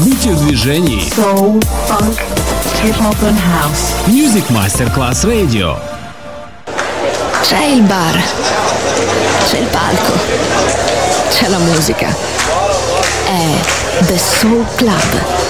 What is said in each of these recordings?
Будьте в движении. Funk, hip-hop and house. Music Masterclass Radio. C'è il bar, c'è il palco, c'è la musica. È The Soul Club.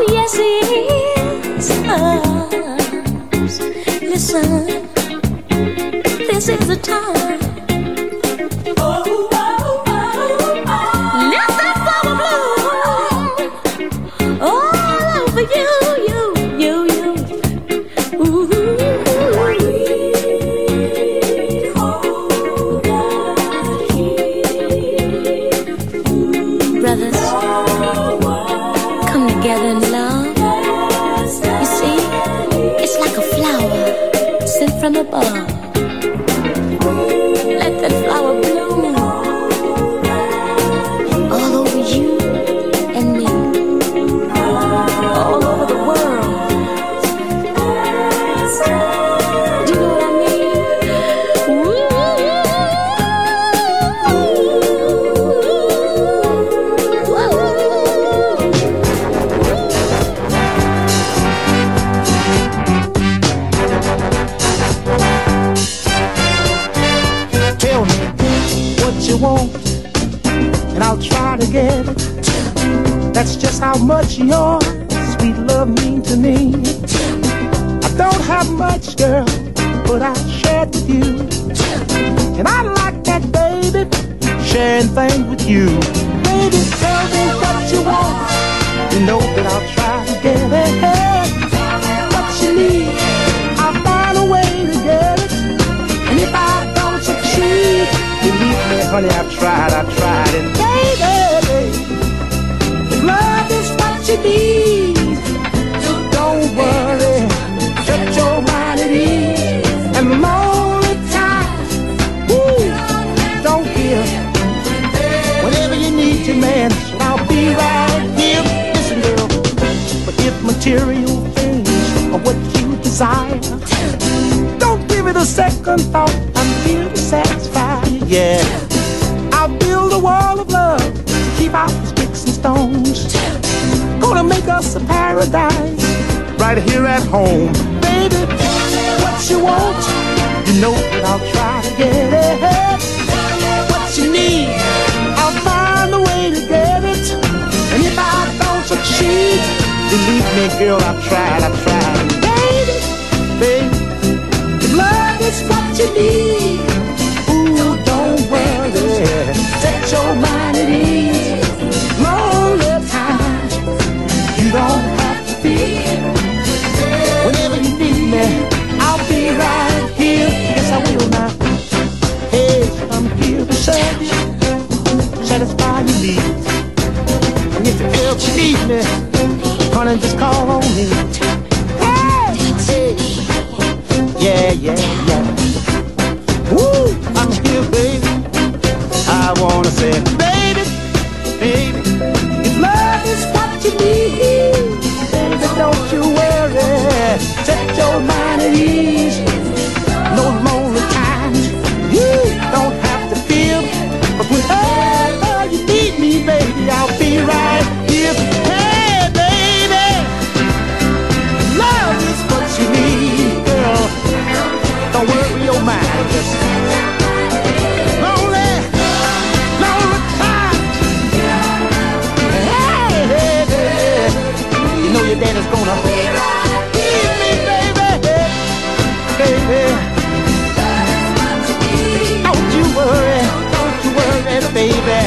Oh, yes, it is ah, us. Listen, uh, this is the time. A thought. To satisfy yeah. I'll build a wall of love to keep out the sticks and stones. Gonna make us a paradise right here at home. Baby, what you want, you know that I'll try to get it. What you need, I'll find a way to get it. And if I don't succeed, believe me, girl, I've tried, I've tried. Ooh, don't worry, set your mind at ease. You don't have to fear. Whenever you need me, I'll be right here. Yes, I will now. Hey, I'm here to you, satisfy your needs. And if you ever need me, just call on me. I Gonna need me, baby, baby. Don't you worry, don't you worry, baby.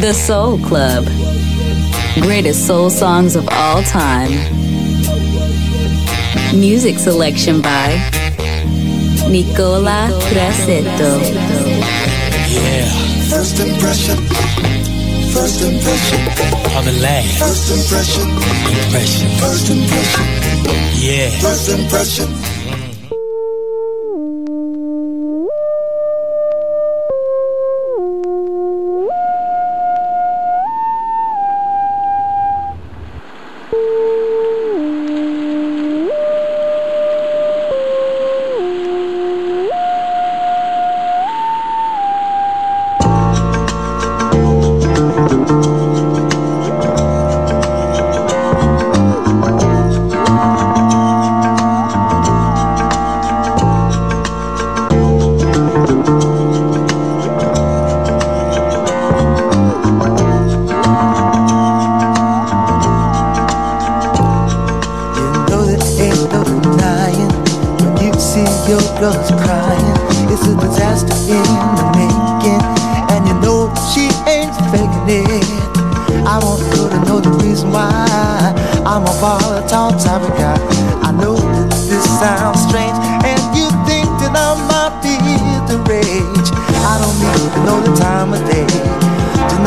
The Soul Club. Greatest soul songs of all time. Music selection by Nicola Grassetto. First impression. First impression. On the last First impression. impression. First impression. Yeah. First impression.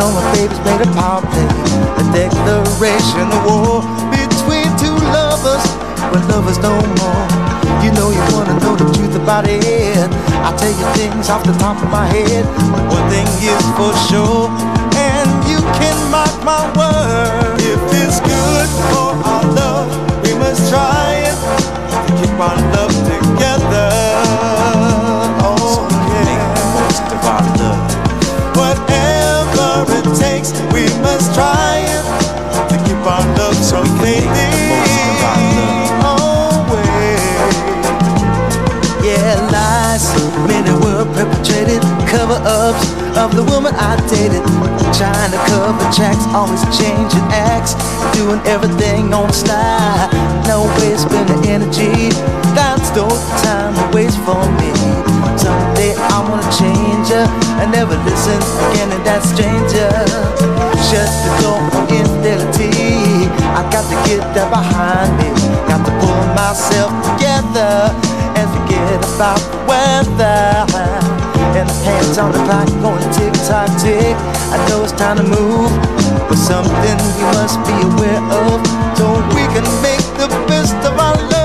Know my baby's made a power play, a declaration of war between two lovers, but lovers no more. You know you wanna know the truth about it. I'll tell you things off the top of my head. One thing is for sure, and you can mark my word. If it's good for our love, we must try it keep our love cover ups of the woman I dated. Trying to cover tracks, always changing acts, doing everything on the slide. No way spending energy, that's no time to waste for me. Someday I'm gonna change her and never listen again to that stranger. Shut the door on infidelity. I got to get that behind me. Got to pull myself together and forget about the weather. And the hands on the clock going tick tock tick. I know it's time to move, but something we must be aware of so we can make the best of our love.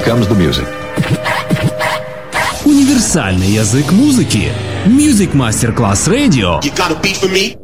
Comes the music. Универсальный язык музыки. Music Masterclass Radio. You got a beat for me?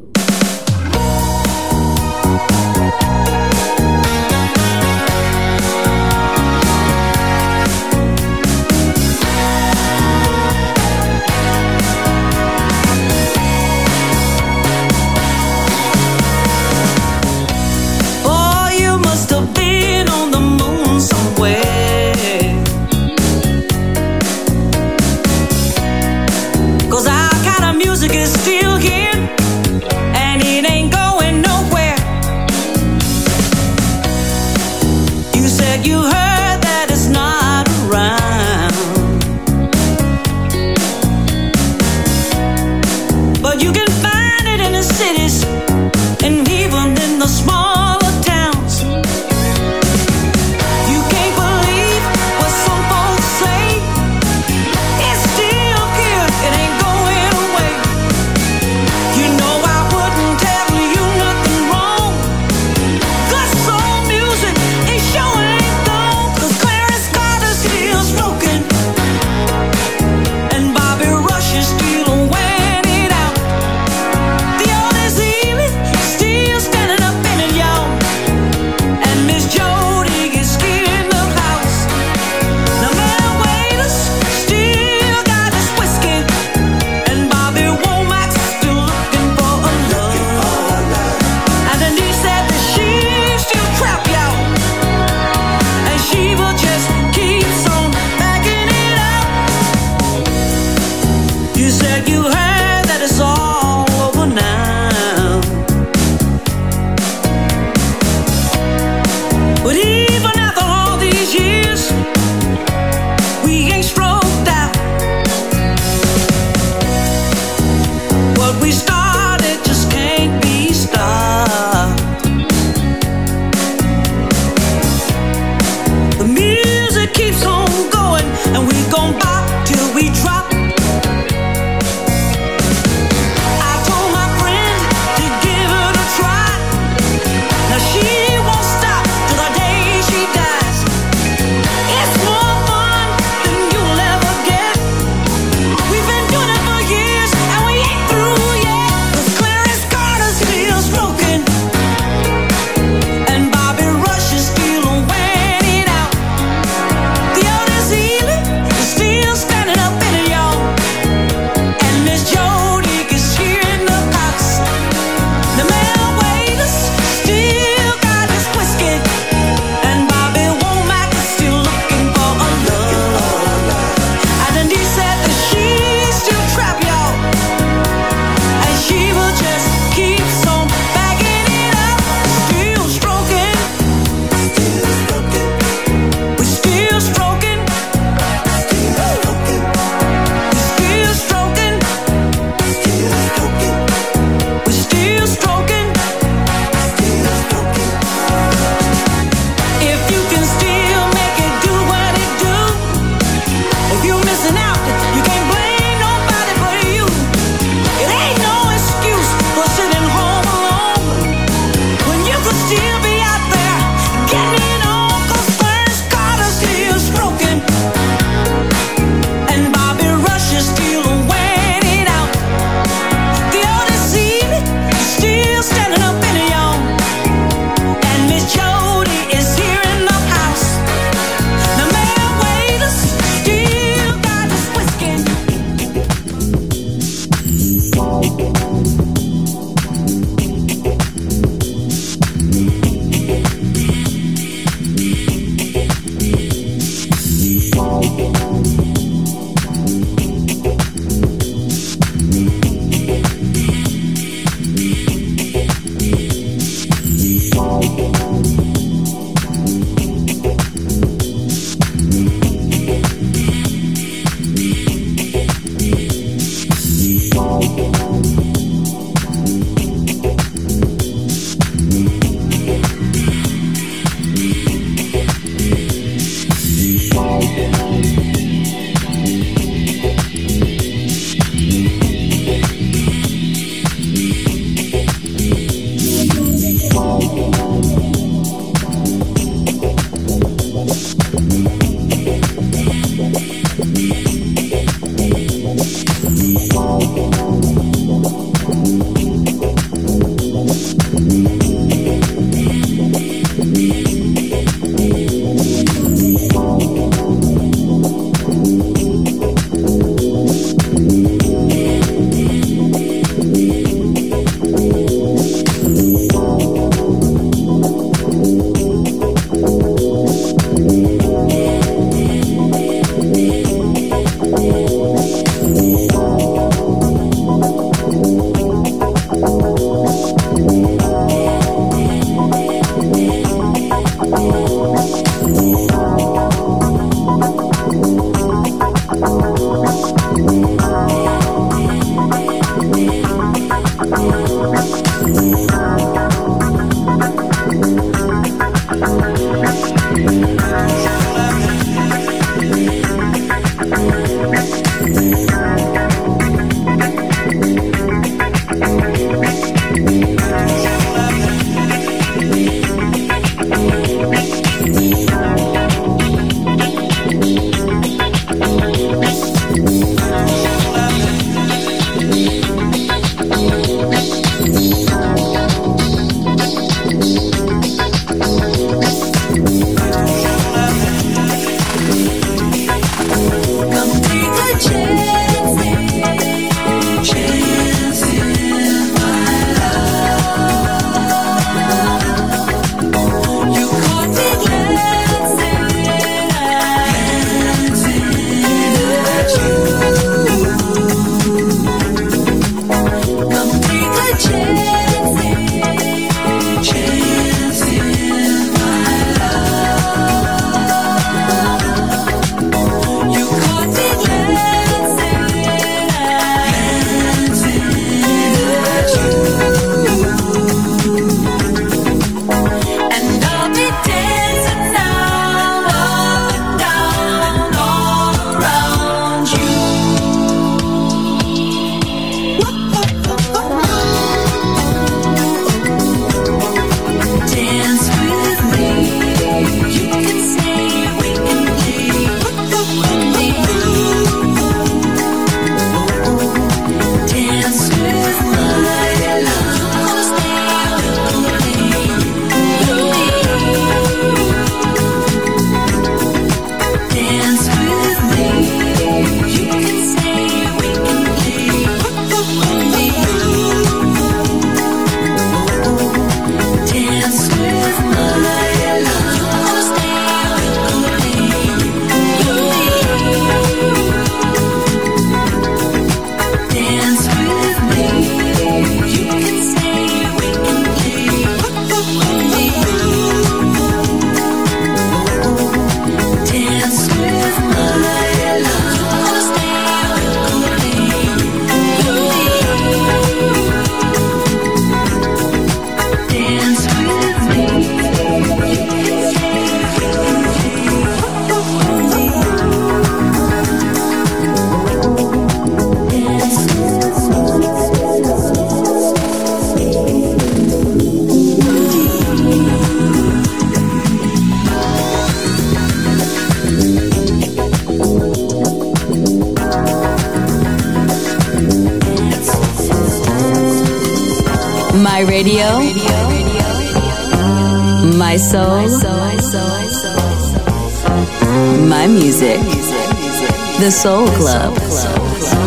Club,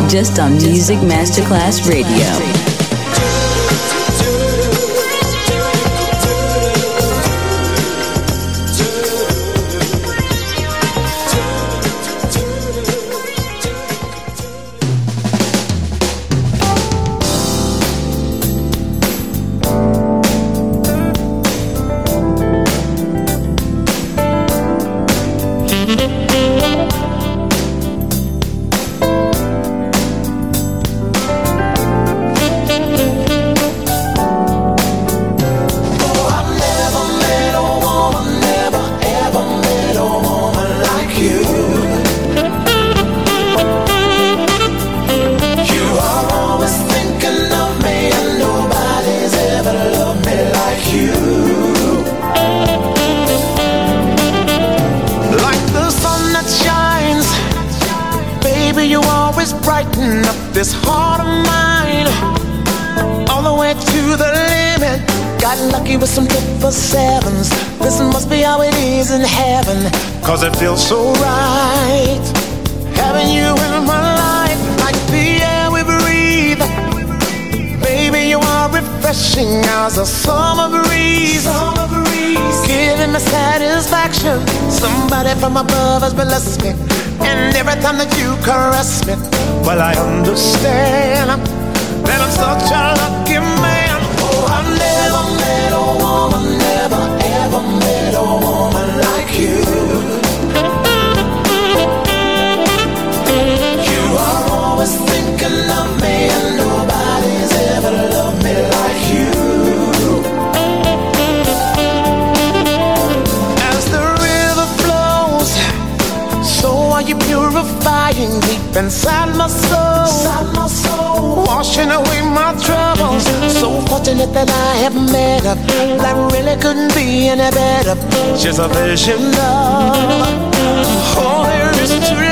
just on Music Masterclass Radio. washing away my troubles. So fortunate that I have met her. Life really couldn't be any better. She's a vision love. Oh, there is truth.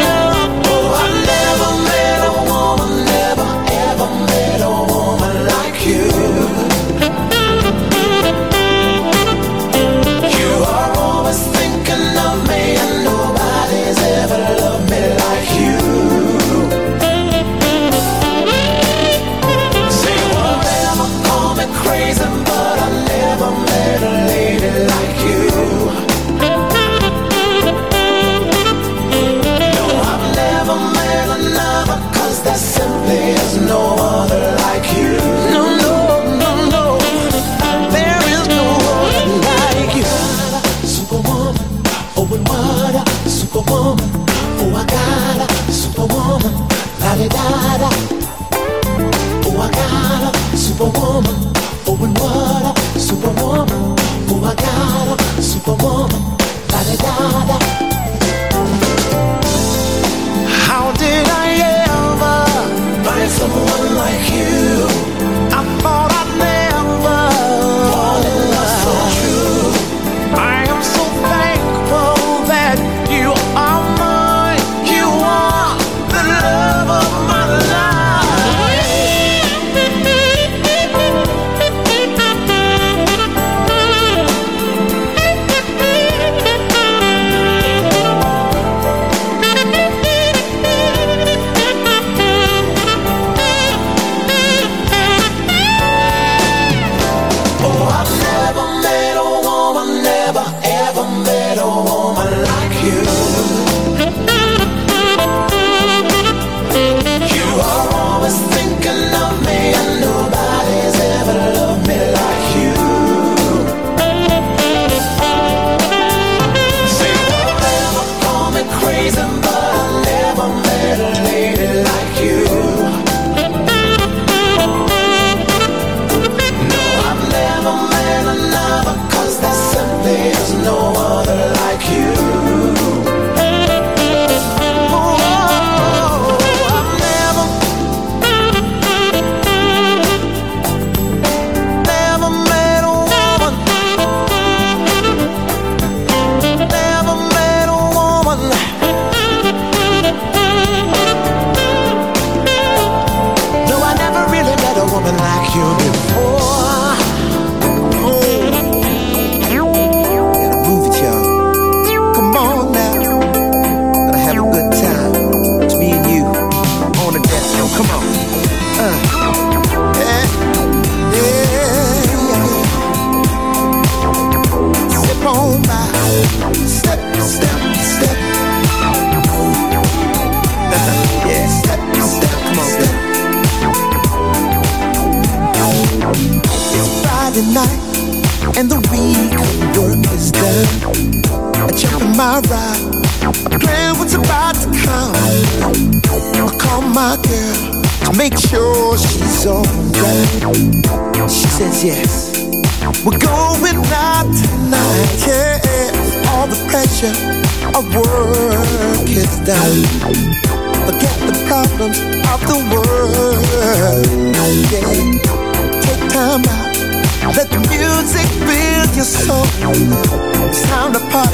It's time to party.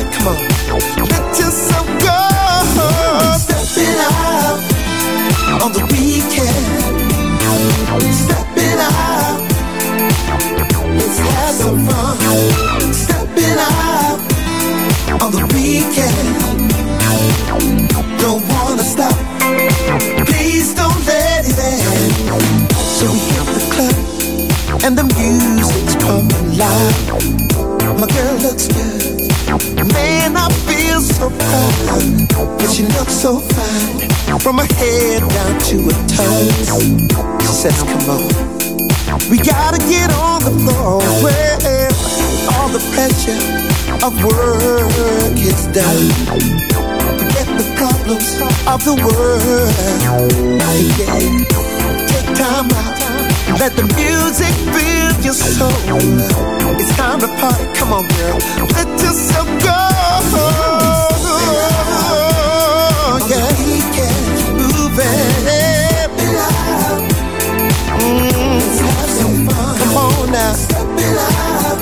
Says, come on. We gotta get on the floor where all the pressure of work is done. Forget the problems of the world. Yeah. Take time out. Let the music build your soul. It's time to party. Come on, girl. Let yourself go. Yeah, he Come on now.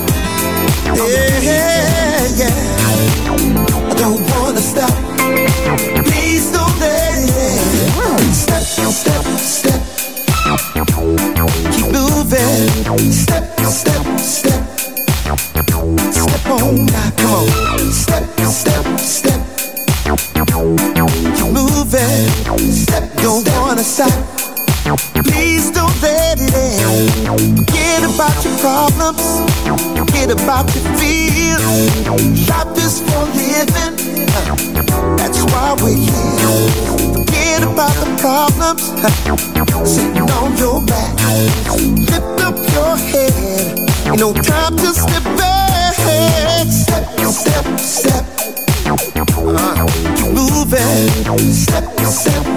Yeah, yeah. I don't wanna stop. Please don't let it. Step, step, step. Keep moving. Step, step, step. Step on back. Come on. That's why we're. Forget about the problems. Sitting on your back. Lift up your head. Ain't no time to step back. Step, step, step. Uh, keep moving. Step, step.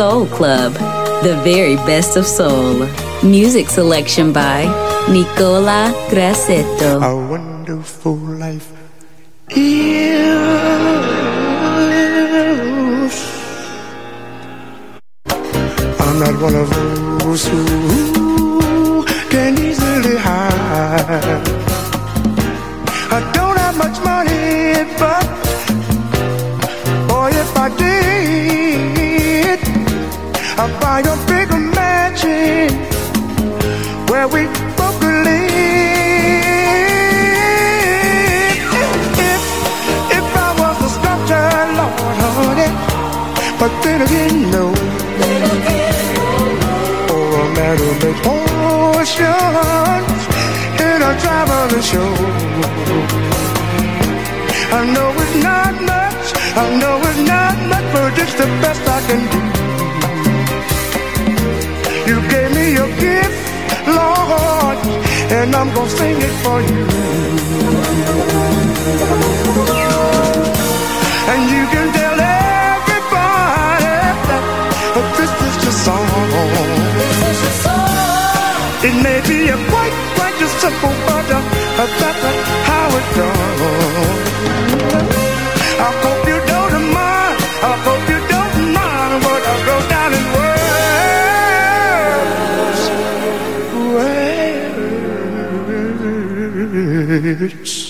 Soul Club, the very best of soul. Music selection by Nicola Grassetto. A wonderful life is. I'm not one of those who can easily hide. I don't have much money, but boy, if I did, I'd buy a bigger mansion where we both could live. If, if I was a sculptor, Lord, honey, but then again, no. Or a in a traveling show. I know it's not much, I know it's not much, but it's the best I can do. You gave me your gift, Lord, and I'm gonna sing it for you. And you can tell everybody that this is your song. It may be a quite, quite a simple, but uh, that's how it goes. Words.